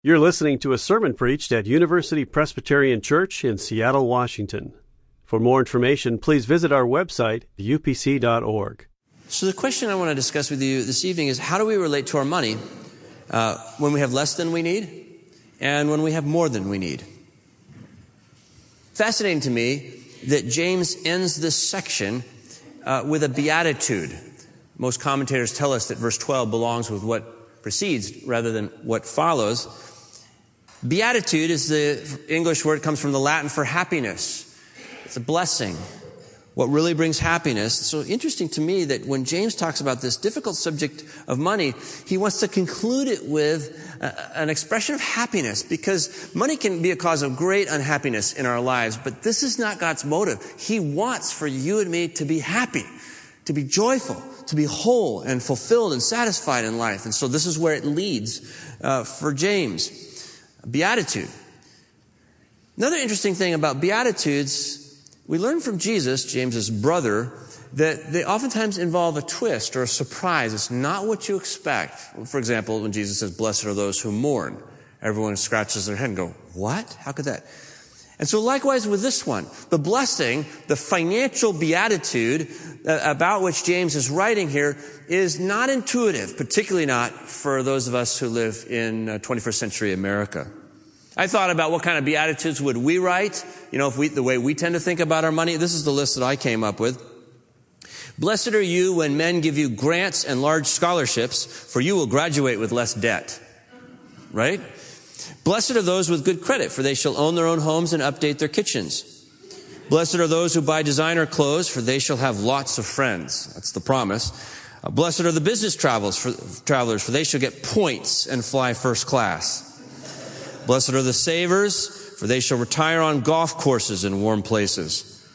You're listening to a sermon preached at University Presbyterian Church in Seattle, Washington. For more information, please visit our website, upc.org. So, the question I want to discuss with you this evening is how do we relate to our money uh, when we have less than we need and when we have more than we need? Fascinating to me that James ends this section uh, with a beatitude. Most commentators tell us that verse 12 belongs with what precedes rather than what follows. Beatitude is the English word, comes from the Latin for happiness. It's a blessing. What really brings happiness. So interesting to me that when James talks about this difficult subject of money, he wants to conclude it with a, an expression of happiness because money can be a cause of great unhappiness in our lives, but this is not God's motive. He wants for you and me to be happy, to be joyful, to be whole and fulfilled and satisfied in life. And so this is where it leads uh, for James. Beatitude. Another interesting thing about Beatitudes, we learn from Jesus, James's brother, that they oftentimes involve a twist or a surprise. It's not what you expect. For example, when Jesus says, blessed are those who mourn, everyone scratches their head and go, what? How could that? And so likewise with this one, the blessing, the financial beatitude uh, about which James is writing here is not intuitive, particularly not for those of us who live in 21st uh, century America. I thought about what kind of beatitudes would we write, you know, if we, the way we tend to think about our money. This is the list that I came up with. Blessed are you when men give you grants and large scholarships, for you will graduate with less debt. Right? Blessed are those with good credit, for they shall own their own homes and update their kitchens. Blessed are those who buy designer clothes, for they shall have lots of friends. That's the promise. Uh, blessed are the business travelers for, travelers, for they shall get points and fly first class. Blessed are the savers, for they shall retire on golf courses in warm places.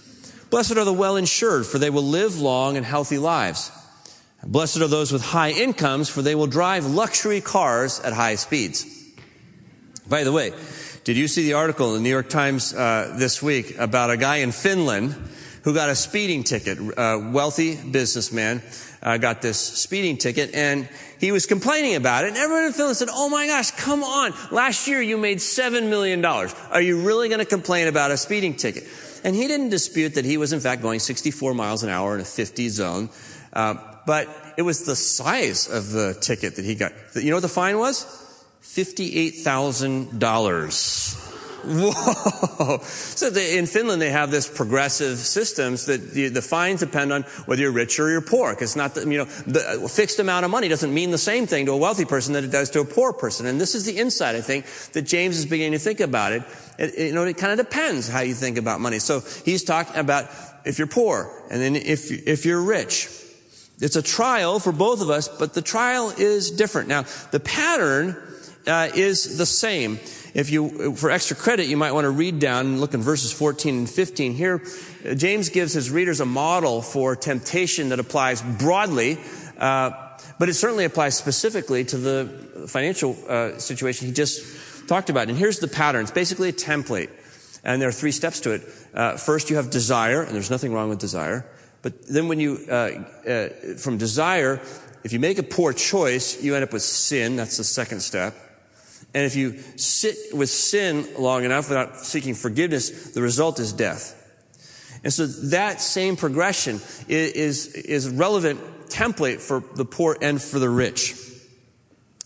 Blessed are the well insured, for they will live long and healthy lives. Blessed are those with high incomes, for they will drive luxury cars at high speeds. By the way, did you see the article in the New York Times uh, this week about a guy in Finland who got a speeding ticket? A wealthy businessman uh, got this speeding ticket, and he was complaining about it, and everyone in Finland said, Oh my gosh, come on. Last year you made $7 million. Are you really going to complain about a speeding ticket? And he didn't dispute that he was in fact going 64 miles an hour in a 50 zone. Uh, but it was the size of the ticket that he got. You know what the fine was? $58,000. Whoa. So the, in Finland, they have this progressive systems that the, the, fines depend on whether you're rich or you're poor. It's not, the, you know, the fixed amount of money doesn't mean the same thing to a wealthy person that it does to a poor person. And this is the insight, I think, that James is beginning to think about it. it, it you know, it kind of depends how you think about money. So he's talking about if you're poor and then if, if you're rich. It's a trial for both of us, but the trial is different. Now, the pattern uh, is the same if you, for extra credit, you might want to read down and look in verses 14 and 15. Here, James gives his readers a model for temptation that applies broadly, uh, but it certainly applies specifically to the financial uh, situation he just talked about. And here's the pattern. It's basically a template. And there are three steps to it. Uh, first, you have desire, and there's nothing wrong with desire. But then when you, uh, uh, from desire, if you make a poor choice, you end up with sin. That's the second step. And if you sit with sin long enough without seeking forgiveness, the result is death. And so that same progression is, is, relevant template for the poor and for the rich.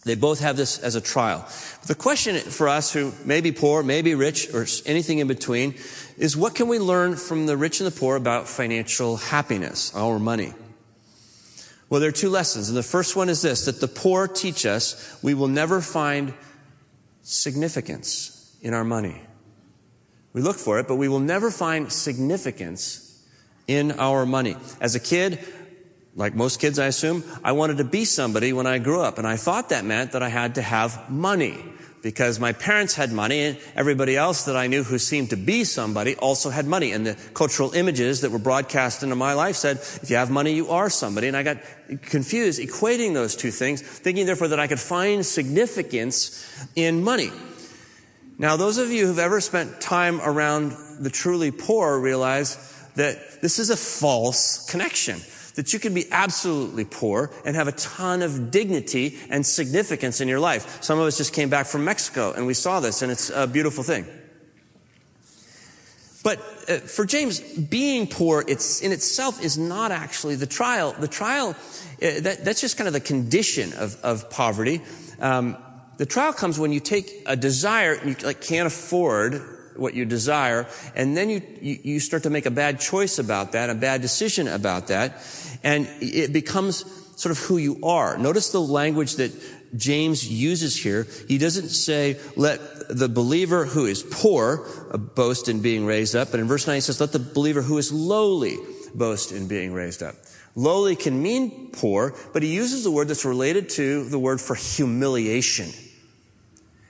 They both have this as a trial. But the question for us who may be poor, may be rich, or anything in between, is what can we learn from the rich and the poor about financial happiness, our money? Well, there are two lessons. And the first one is this, that the poor teach us we will never find significance in our money. We look for it, but we will never find significance in our money. As a kid, like most kids, I assume, I wanted to be somebody when I grew up, and I thought that meant that I had to have money because my parents had money and everybody else that I knew who seemed to be somebody also had money. And the cultural images that were broadcast into my life said, if you have money, you are somebody. And I got confused equating those two things, thinking therefore that I could find significance in money. Now, those of you who've ever spent time around the truly poor realize that this is a false connection that you can be absolutely poor and have a ton of dignity and significance in your life. Some of us just came back from Mexico and we saw this and it's a beautiful thing. But uh, for James, being poor it's, in itself is not actually the trial. The trial, uh, that, that's just kind of the condition of, of poverty. Um, the trial comes when you take a desire and you like can't afford what you desire, and then you, you, start to make a bad choice about that, a bad decision about that, and it becomes sort of who you are. Notice the language that James uses here. He doesn't say, let the believer who is poor boast in being raised up, but in verse 9 he says, let the believer who is lowly boast in being raised up. Lowly can mean poor, but he uses the word that's related to the word for humiliation.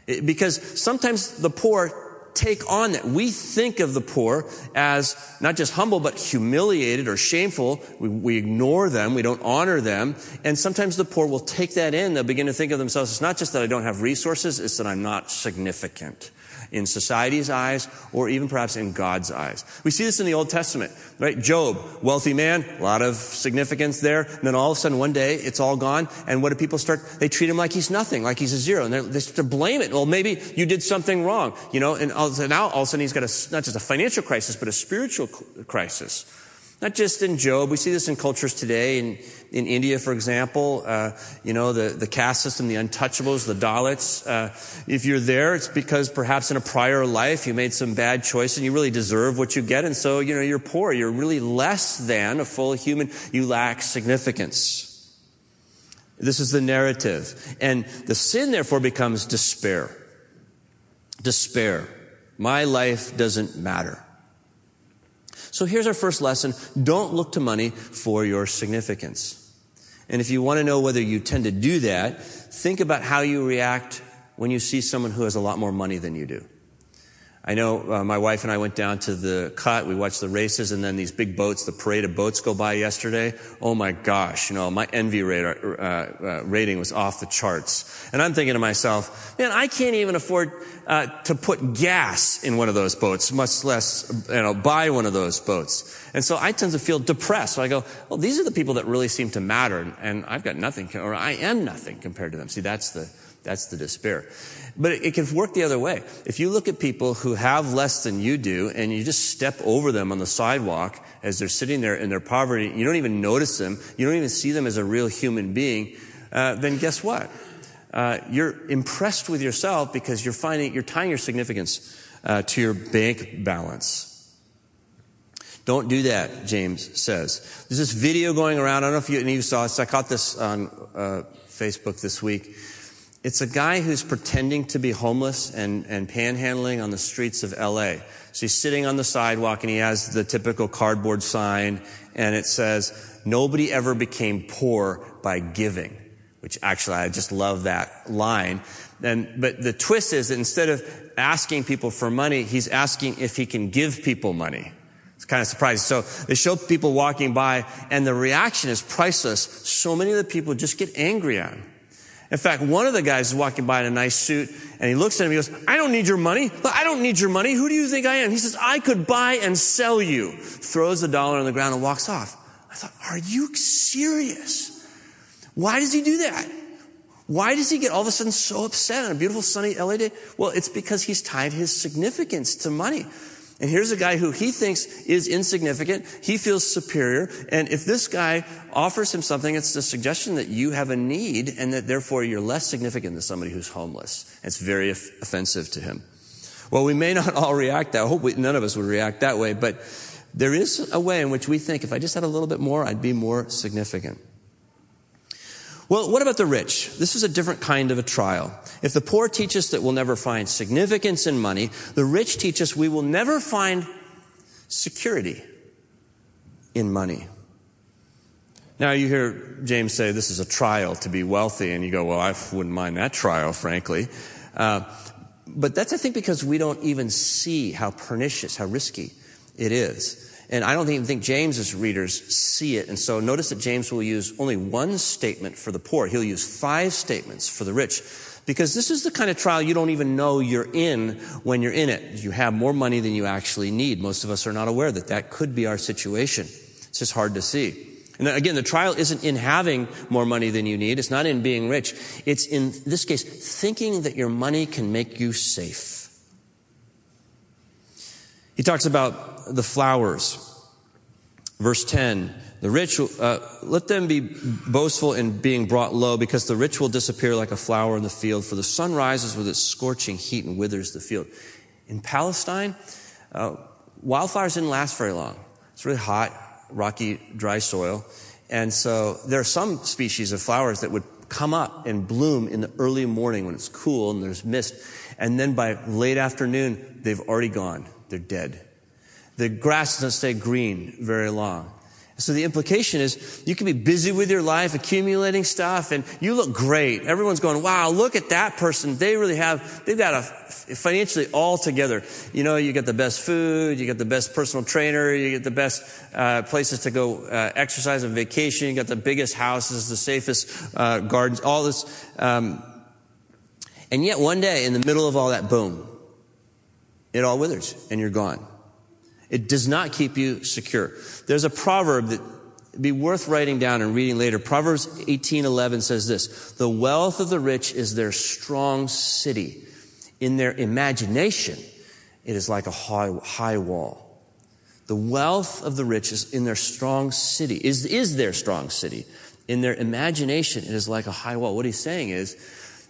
Because sometimes the poor take on that. We think of the poor as not just humble, but humiliated or shameful. We, we, ignore them. We don't honor them. And sometimes the poor will take that in. They'll begin to think of themselves. It's not just that I don't have resources. It's that I'm not significant in society's eyes or even perhaps in God's eyes. We see this in the Old Testament, right? Job, wealthy man, a lot of significance there. And then all of a sudden one day it's all gone. And what do people start? They treat him like he's nothing, like he's a zero. And they start to blame it. Well, maybe you did something wrong, you know, and now all of a sudden he's got a, not just a financial crisis, but a spiritual crisis. Not just in Job. We see this in cultures today. In, in India, for example, uh, you know, the, the caste system, the untouchables, the Dalits. Uh, if you're there, it's because perhaps in a prior life you made some bad choice and you really deserve what you get. And so, you know, you're poor. You're really less than a full human. You lack significance. This is the narrative. And the sin, therefore, becomes despair. Despair. My life doesn't matter. So here's our first lesson. Don't look to money for your significance. And if you want to know whether you tend to do that, think about how you react when you see someone who has a lot more money than you do. I know uh, my wife and I went down to the cut. We watched the races and then these big boats, the parade of boats go by yesterday. Oh my gosh, you know, my envy rate, uh, uh, rating was off the charts. And I'm thinking to myself, man, I can't even afford uh, to put gas in one of those boats, much less, you know, buy one of those boats. And so I tend to feel depressed. So I go, well, these are the people that really seem to matter and I've got nothing, or I am nothing compared to them. See, that's the, that's the despair. But it, can work the other way. If you look at people who have less than you do and you just step over them on the sidewalk as they're sitting there in their poverty, you don't even notice them, you don't even see them as a real human being, uh, then guess what? Uh, you're impressed with yourself because you're finding, you're tying your significance uh, to your bank balance. Don't do that, James says. There's this video going around. I don't know if you, any of you saw this. I caught this on uh, Facebook this week. It's a guy who's pretending to be homeless and, and panhandling on the streets of LA. So he's sitting on the sidewalk and he has the typical cardboard sign and it says, nobody ever became poor by giving, which actually I just love that line. And, but the twist is that instead of asking people for money, he's asking if he can give people money. It's kind of surprising. So they show people walking by and the reaction is priceless. So many of the people just get angry at him. In fact, one of the guys is walking by in a nice suit and he looks at him, he goes, I don't need your money. I don't need your money. Who do you think I am? He says, I could buy and sell you. Throws the dollar on the ground and walks off. I thought, are you serious? Why does he do that? Why does he get all of a sudden so upset on a beautiful sunny LA day? Well, it's because he's tied his significance to money. And here's a guy who he thinks is insignificant. He feels superior. And if this guy offers him something, it's a suggestion that you have a need and that therefore you're less significant than somebody who's homeless. It's very offensive to him. Well, we may not all react that. I hope we, none of us would react that way, but there is a way in which we think if I just had a little bit more, I'd be more significant. Well, what about the rich? This is a different kind of a trial. If the poor teach us that we'll never find significance in money, the rich teach us we will never find security in money. Now you hear James say this is a trial to be wealthy, and you go, well, I wouldn't mind that trial, frankly. Uh, but that's, I think, because we don't even see how pernicious, how risky it is. And I don't even think James's readers see it. And so notice that James will use only one statement for the poor. He'll use five statements for the rich. Because this is the kind of trial you don't even know you're in when you're in it. You have more money than you actually need. Most of us are not aware that that could be our situation. It's just hard to see. And again, the trial isn't in having more money than you need. It's not in being rich. It's in this case, thinking that your money can make you safe. He talks about the flowers. Verse 10, the rich, uh, let them be boastful in being brought low because the rich will disappear like a flower in the field for the sun rises with its scorching heat and withers the field. In Palestine, uh, wildfires didn't last very long. It's really hot rocky, dry soil. And so there are some species of flowers that would come up and bloom in the early morning when it's cool and there's mist. And then by late afternoon, they've already gone. They're dead. The grass doesn't stay green very long. So the implication is you can be busy with your life, accumulating stuff, and you look great. Everyone's going, wow, look at that person. They really have, they've got a financially all together. You know, you get the best food, you get the best personal trainer, you get the best uh, places to go uh, exercise and vacation, you got the biggest houses, the safest uh, gardens, all this. Um, and yet one day in the middle of all that, boom, it all withers and you're gone. It does not keep you secure. There's a proverb that be worth writing down and reading later. Proverbs 18:11 says this: "The wealth of the rich is their strong city. In their imagination, it is like a high, high wall." The wealth of the rich is in their strong city, is, is their strong city. In their imagination, it is like a high wall. What he's saying is,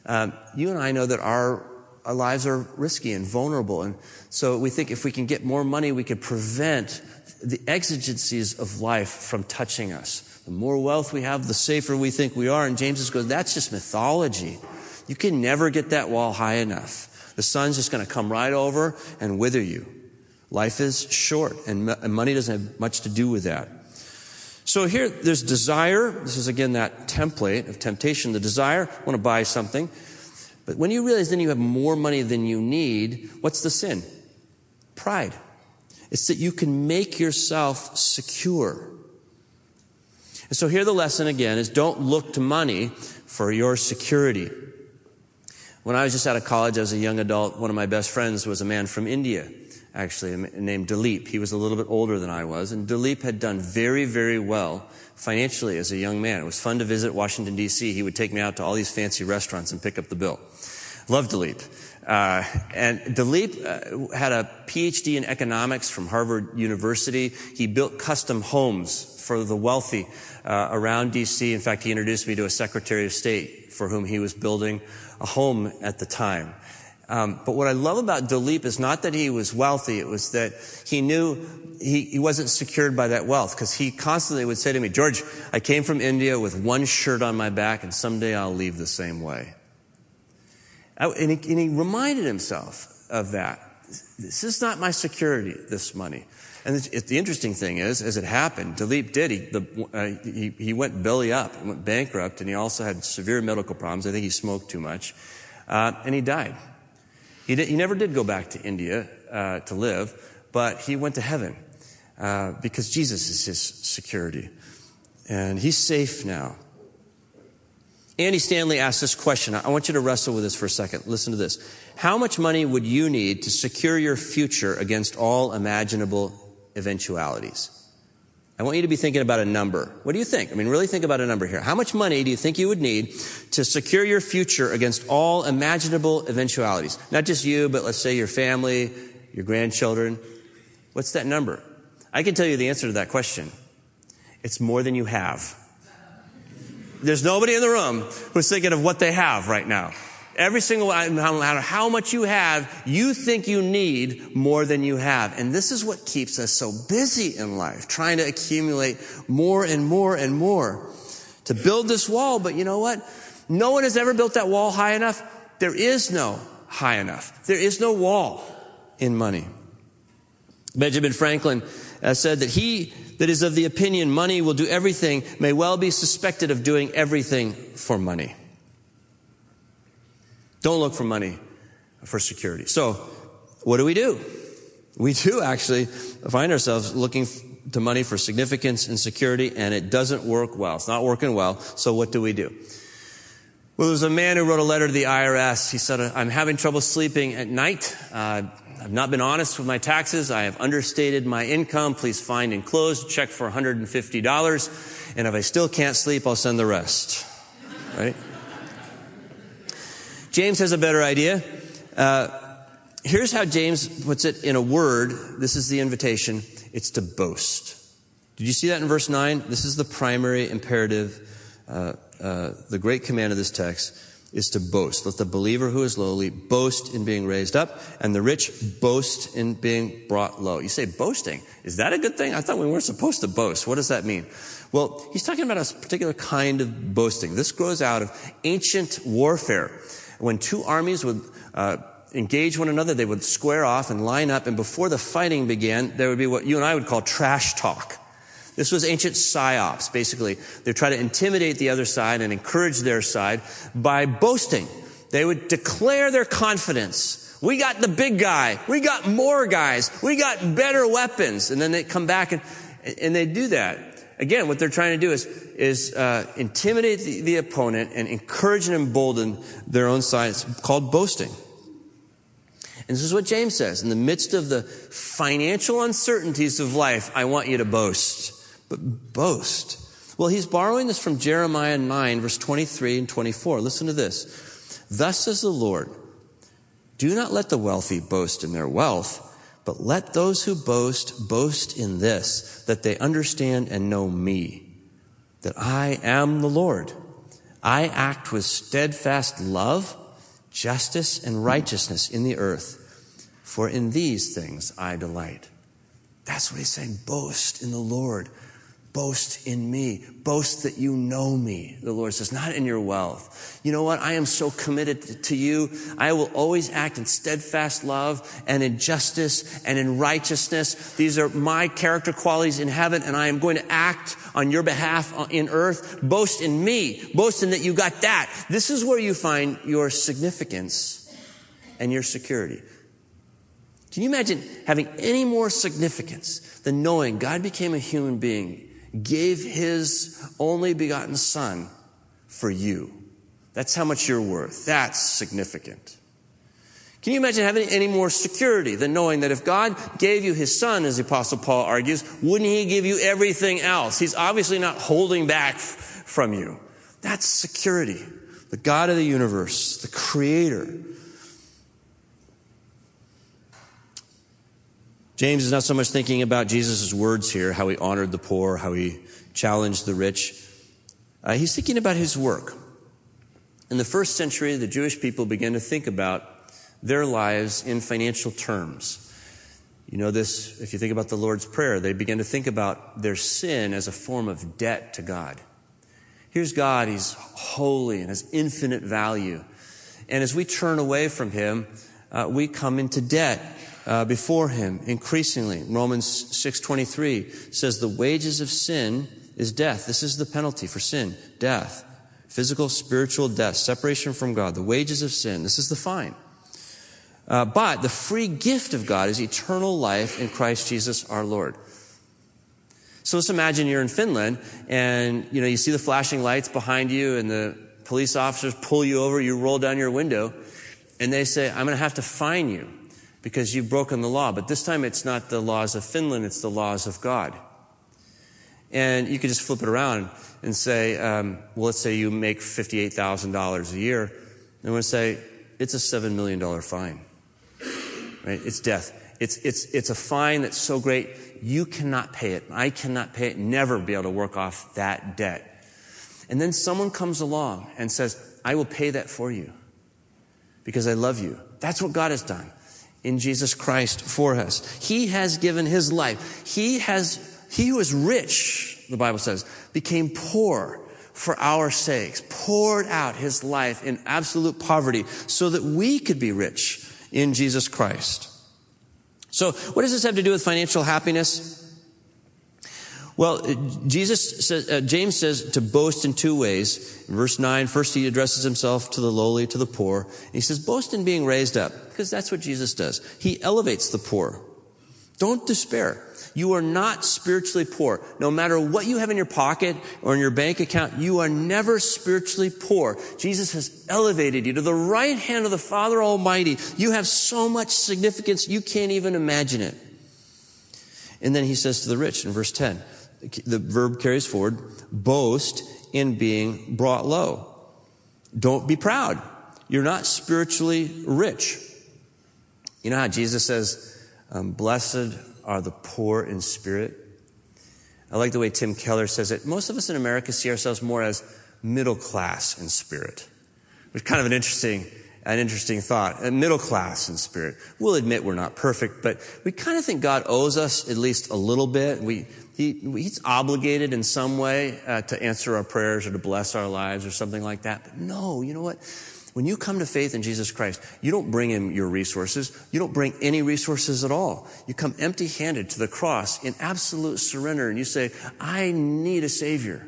um, you and I know that our our lives are risky and vulnerable. And so we think if we can get more money, we could prevent the exigencies of life from touching us. The more wealth we have, the safer we think we are. And James just goes, that's just mythology. You can never get that wall high enough. The sun's just going to come right over and wither you. Life is short and money doesn't have much to do with that. So here, there's desire. This is again that template of temptation. The desire, I want to buy something. But when you realize then you have more money than you need, what's the sin? Pride. It's that you can make yourself secure. And so here the lesson again is don't look to money for your security. When I was just out of college as a young adult, one of my best friends was a man from India, actually, named Dilip. He was a little bit older than I was, and Dilip had done very, very well financially as a young man. It was fun to visit Washington, D.C. He would take me out to all these fancy restaurants and pick up the bill. Love Dilip. Uh, and Dilip uh, had a PhD in economics from Harvard University. He built custom homes for the wealthy uh, around DC. In fact, he introduced me to a Secretary of State for whom he was building a home at the time. Um, but what I love about Dilip is not that he was wealthy; it was that he knew he, he wasn't secured by that wealth. Because he constantly would say to me, "George, I came from India with one shirt on my back, and someday I'll leave the same way." And he, and he reminded himself of that. This is not my security, this money. And the interesting thing is, as it happened, Dilip did. He, the, uh, he, he, went belly up, he went bankrupt, and he also had severe medical problems. I think he smoked too much. Uh, and he died. He, did, he, never did go back to India uh, to live, but he went to heaven uh, because Jesus is his security. And he's safe now. Andy Stanley asked this question. I want you to wrestle with this for a second. Listen to this. How much money would you need to secure your future against all imaginable eventualities? I want you to be thinking about a number. What do you think? I mean, really think about a number here. How much money do you think you would need to secure your future against all imaginable eventualities? Not just you, but let's say your family, your grandchildren. What's that number? I can tell you the answer to that question. It's more than you have. There's nobody in the room who's thinking of what they have right now. Every single, no matter how much you have, you think you need more than you have. And this is what keeps us so busy in life, trying to accumulate more and more and more to build this wall. But you know what? No one has ever built that wall high enough. There is no high enough. There is no wall in money. Benjamin Franklin uh, said that he that is of the opinion money will do everything may well be suspected of doing everything for money. Don't look for money for security. So, what do we do? We do actually find ourselves looking to money for significance and security, and it doesn't work well. It's not working well. So, what do we do? Well, there was a man who wrote a letter to the IRS. He said, I'm having trouble sleeping at night. Uh, I've not been honest with my taxes. I have understated my income. Please find enclosed check for $150. And if I still can't sleep, I'll send the rest. Right? James has a better idea. Uh, here's how James puts it in a word. This is the invitation. It's to boast. Did you see that in verse 9? This is the primary imperative uh, uh, the great command of this text is to boast. Let the believer who is lowly boast in being raised up, and the rich boast in being brought low. You say boasting. Is that a good thing? I thought we weren't supposed to boast. What does that mean? Well, he's talking about a particular kind of boasting. This grows out of ancient warfare. When two armies would uh, engage one another, they would square off and line up, and before the fighting began, there would be what you and I would call trash talk. This was ancient psyops, basically. They try to intimidate the other side and encourage their side by boasting. They would declare their confidence. We got the big guy. We got more guys. We got better weapons. And then they come back and, and they do that. Again, what they're trying to do is, is uh, intimidate the, the opponent and encourage and embolden their own side. It's called boasting. And this is what James says. In the midst of the financial uncertainties of life, I want you to boast but boast. Well, he's borrowing this from Jeremiah 9, verse 23 and 24. Listen to this. Thus says the Lord, do not let the wealthy boast in their wealth, but let those who boast boast in this, that they understand and know me, that I am the Lord. I act with steadfast love, justice, and righteousness in the earth, for in these things I delight. That's what he's saying. Boast in the Lord. Boast in me. Boast that you know me, the Lord says, not in your wealth. You know what? I am so committed to you. I will always act in steadfast love and in justice and in righteousness. These are my character qualities in heaven, and I am going to act on your behalf in earth. Boast in me. Boast in that you got that. This is where you find your significance and your security. Can you imagine having any more significance than knowing God became a human being gave his only begotten son for you. That's how much you're worth. That's significant. Can you imagine having any more security than knowing that if God gave you his son, as the apostle Paul argues, wouldn't he give you everything else? He's obviously not holding back from you. That's security. The God of the universe, the creator, James is not so much thinking about Jesus' words here, how he honored the poor, how he challenged the rich. Uh, he's thinking about his work. In the first century, the Jewish people began to think about their lives in financial terms. You know this, if you think about the Lord's Prayer, they began to think about their sin as a form of debt to God. Here's God, He's holy and has infinite value. And as we turn away from Him, uh, we come into debt uh, before him increasingly. Romans 6:23 says the wages of sin is death. This is the penalty for sin, death. Physical, spiritual death, separation from God, the wages of sin. This is the fine. Uh, but the free gift of God is eternal life in Christ Jesus our Lord. So let's imagine you're in Finland and you know you see the flashing lights behind you and the police officers pull you over, you roll down your window, and they say, I'm gonna have to fine you because you've broken the law. But this time it's not the laws of Finland, it's the laws of God. And you could just flip it around and say, um, well, let's say you make $58,000 a year. And we'll say, it's a $7 million fine. Right? It's death. It's, it's, it's a fine that's so great, you cannot pay it. I cannot pay it, never be able to work off that debt. And then someone comes along and says, I will pay that for you because I love you. That's what God has done in Jesus Christ for us. He has given his life. He has, he who is rich, the Bible says, became poor for our sakes, poured out his life in absolute poverty so that we could be rich in Jesus Christ. So, what does this have to do with financial happiness? Well, Jesus says, uh, James says to boast in two ways. In verse 9, first he addresses himself to the lowly, to the poor. And he says, boast in being raised up, because that's what Jesus does. He elevates the poor. Don't despair. You are not spiritually poor. No matter what you have in your pocket or in your bank account, you are never spiritually poor. Jesus has elevated you to the right hand of the Father Almighty. You have so much significance, you can't even imagine it. And then he says to the rich in verse 10, the verb carries forward, boast in being brought low. Don't be proud. You're not spiritually rich. You know how Jesus says, um, blessed are the poor in spirit? I like the way Tim Keller says it. Most of us in America see ourselves more as middle class in spirit, which is kind of an interesting, an interesting thought. A middle class in spirit. We'll admit we're not perfect, but we kind of think God owes us at least a little bit. We, he, he's obligated in some way uh, to answer our prayers or to bless our lives or something like that. But no, you know what? When you come to faith in Jesus Christ, you don't bring him your resources. You don't bring any resources at all. You come empty handed to the cross in absolute surrender and you say, I need a savior.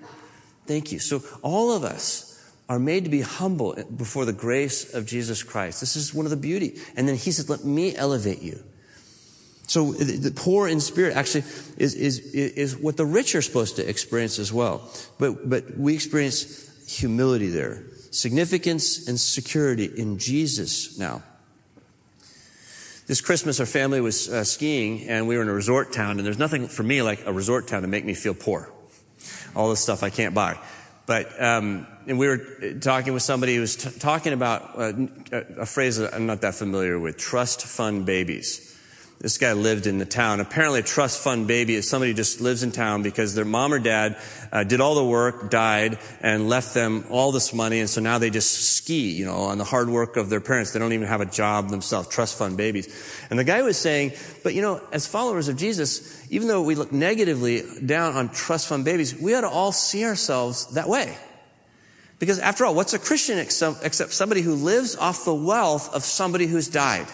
Thank you. So all of us are made to be humble before the grace of Jesus Christ. This is one of the beauty. And then he said, let me elevate you. So the poor in spirit actually is, is, is what the rich are supposed to experience as well. But, but we experience humility there significance and security in Jesus now. This Christmas, our family was uh, skiing and we were in a resort town, and there's nothing for me like a resort town to make me feel poor. All the stuff I can't buy. But, um, and we were talking with somebody who was t- talking about uh, a phrase that I'm not that familiar with trust fund babies. This guy lived in the town. Apparently, a trust fund baby is somebody who just lives in town because their mom or dad uh, did all the work, died, and left them all this money, and so now they just ski, you know, on the hard work of their parents. They don't even have a job themselves. Trust fund babies. And the guy was saying, but you know, as followers of Jesus, even though we look negatively down on trust fund babies, we ought to all see ourselves that way. Because after all, what's a Christian except somebody who lives off the wealth of somebody who's died?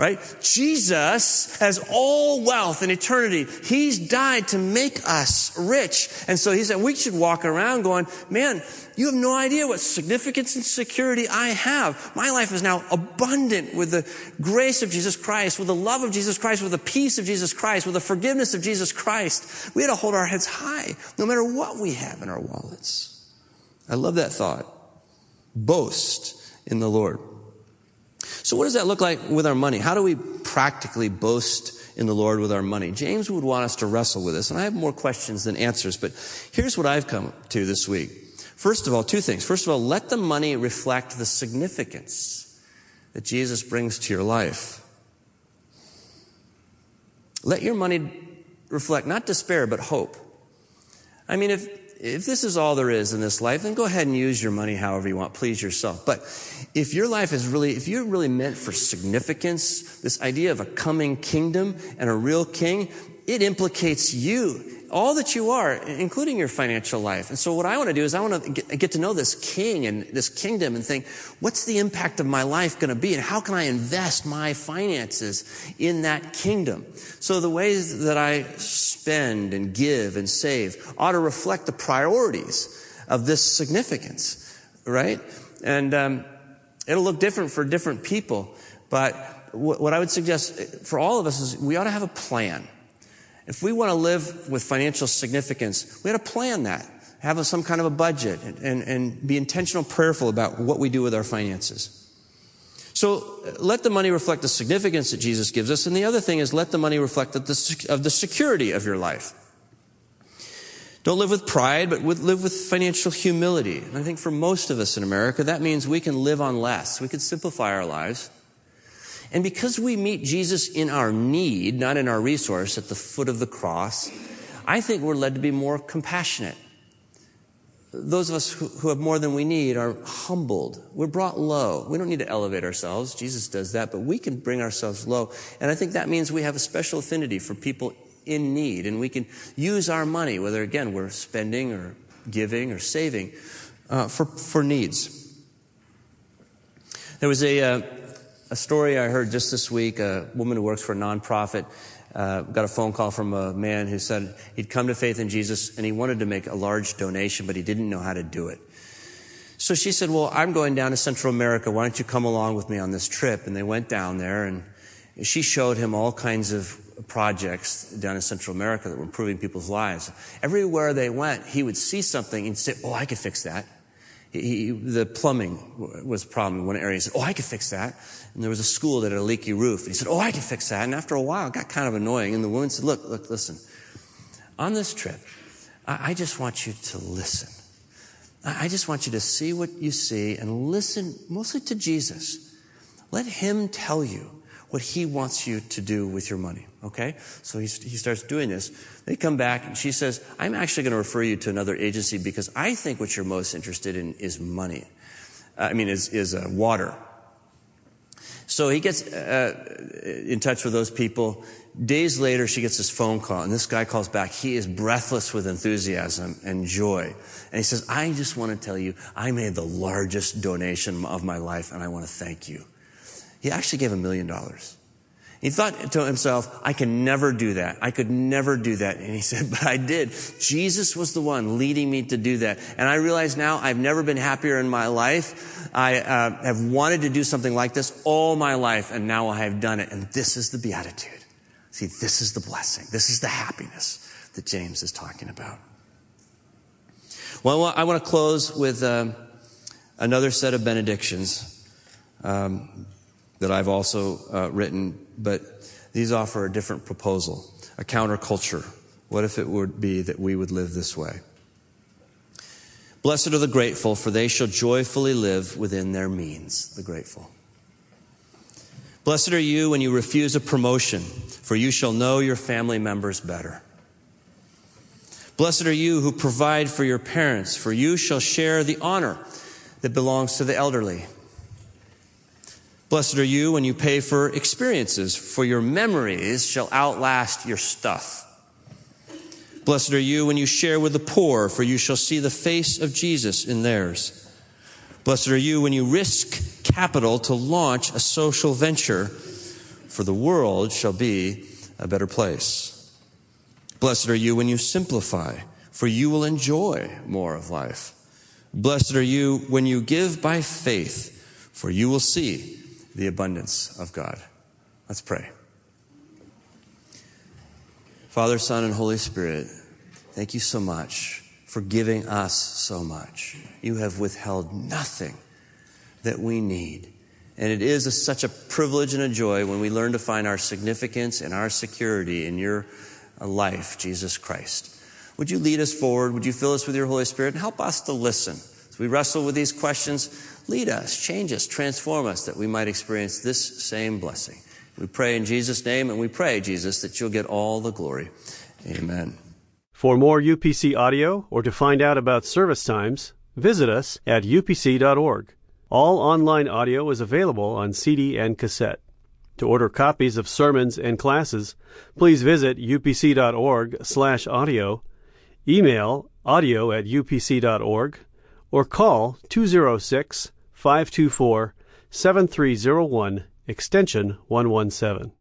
Right? Jesus has all wealth and eternity. He's died to make us rich. And so he said we should walk around going, man, you have no idea what significance and security I have. My life is now abundant with the grace of Jesus Christ, with the love of Jesus Christ, with the peace of Jesus Christ, with the forgiveness of Jesus Christ. We had to hold our heads high no matter what we have in our wallets. I love that thought. Boast in the Lord. So what does that look like with our money? How do we practically boast in the Lord with our money? James would want us to wrestle with this, and I have more questions than answers, but here's what I've come to this week. First of all, two things. First of all, let the money reflect the significance that Jesus brings to your life. Let your money reflect not despair, but hope. I mean, if, if this is all there is in this life, then go ahead and use your money however you want. Please yourself. But if your life is really, if you're really meant for significance, this idea of a coming kingdom and a real king, it implicates you, all that you are, including your financial life. And so what I want to do is I want to get, to know this king and this kingdom and think, what's the impact of my life going to be? And how can I invest my finances in that kingdom? So the ways that I spend and give and save ought to reflect the priorities of this significance, right? And, um, It'll look different for different people, but what I would suggest for all of us is we ought to have a plan. If we want to live with financial significance, we ought to plan that. Have some kind of a budget and, and, and be intentional, prayerful about what we do with our finances. So uh, let the money reflect the significance that Jesus gives us. And the other thing is let the money reflect the, of the security of your life. Don't live with pride, but live with financial humility. And I think for most of us in America, that means we can live on less. We can simplify our lives. And because we meet Jesus in our need, not in our resource, at the foot of the cross, I think we're led to be more compassionate. Those of us who have more than we need are humbled. We're brought low. We don't need to elevate ourselves. Jesus does that, but we can bring ourselves low. And I think that means we have a special affinity for people in need. And we can use our money, whether again we're spending or giving or saving, uh, for, for needs. There was a, uh, a story I heard just this week. A woman who works for a nonprofit uh, got a phone call from a man who said he'd come to faith in Jesus and he wanted to make a large donation, but he didn't know how to do it. So she said, Well, I'm going down to Central America. Why don't you come along with me on this trip? And they went down there and she showed him all kinds of projects down in Central America that were improving people's lives. Everywhere they went, he would see something and say, Oh, I could fix that. He, the plumbing was a problem in one area. He said, Oh, I could fix that. And there was a school that had a leaky roof. And he said, Oh, I can fix that. And after a while, it got kind of annoying. And the woman said, Look, look, listen. On this trip, I, I just want you to listen. I just want you to see what you see and listen mostly to Jesus. Let him tell you what he wants you to do with your money. Okay? So he, he starts doing this. They come back and she says, I'm actually going to refer you to another agency because I think what you're most interested in is money. Uh, I mean, is, is uh, water. So he gets uh, in touch with those people. Days later, she gets this phone call, and this guy calls back. He is breathless with enthusiasm and joy. And he says, I just want to tell you, I made the largest donation of my life, and I want to thank you. He actually gave a million dollars. He thought to himself, I can never do that. I could never do that. And he said, but I did. Jesus was the one leading me to do that. And I realize now I've never been happier in my life. I uh, have wanted to do something like this all my life, and now I have done it. And this is the beatitude. See, this is the blessing. This is the happiness that James is talking about. Well, I want to close with um, another set of benedictions. Um, that I've also uh, written, but these offer a different proposal, a counterculture. What if it would be that we would live this way? Blessed are the grateful, for they shall joyfully live within their means. The grateful. Blessed are you when you refuse a promotion, for you shall know your family members better. Blessed are you who provide for your parents, for you shall share the honor that belongs to the elderly. Blessed are you when you pay for experiences, for your memories shall outlast your stuff. Blessed are you when you share with the poor, for you shall see the face of Jesus in theirs. Blessed are you when you risk capital to launch a social venture, for the world shall be a better place. Blessed are you when you simplify, for you will enjoy more of life. Blessed are you when you give by faith, for you will see the abundance of God. Let's pray. Father, Son, and Holy Spirit, thank you so much for giving us so much. You have withheld nothing that we need. And it is a, such a privilege and a joy when we learn to find our significance and our security in your uh, life, Jesus Christ. Would you lead us forward? Would you fill us with your Holy Spirit and help us to listen? We wrestle with these questions, lead us, change us, transform us that we might experience this same blessing. We pray in Jesus' name, and we pray, Jesus, that you'll get all the glory. Amen. For more UPC audio or to find out about service times, visit us at upc.org. All online audio is available on CD and cassette. To order copies of sermons and classes, please visit upc.org/audio, email audio at upc.org, or call 206 524 7301 extension 117.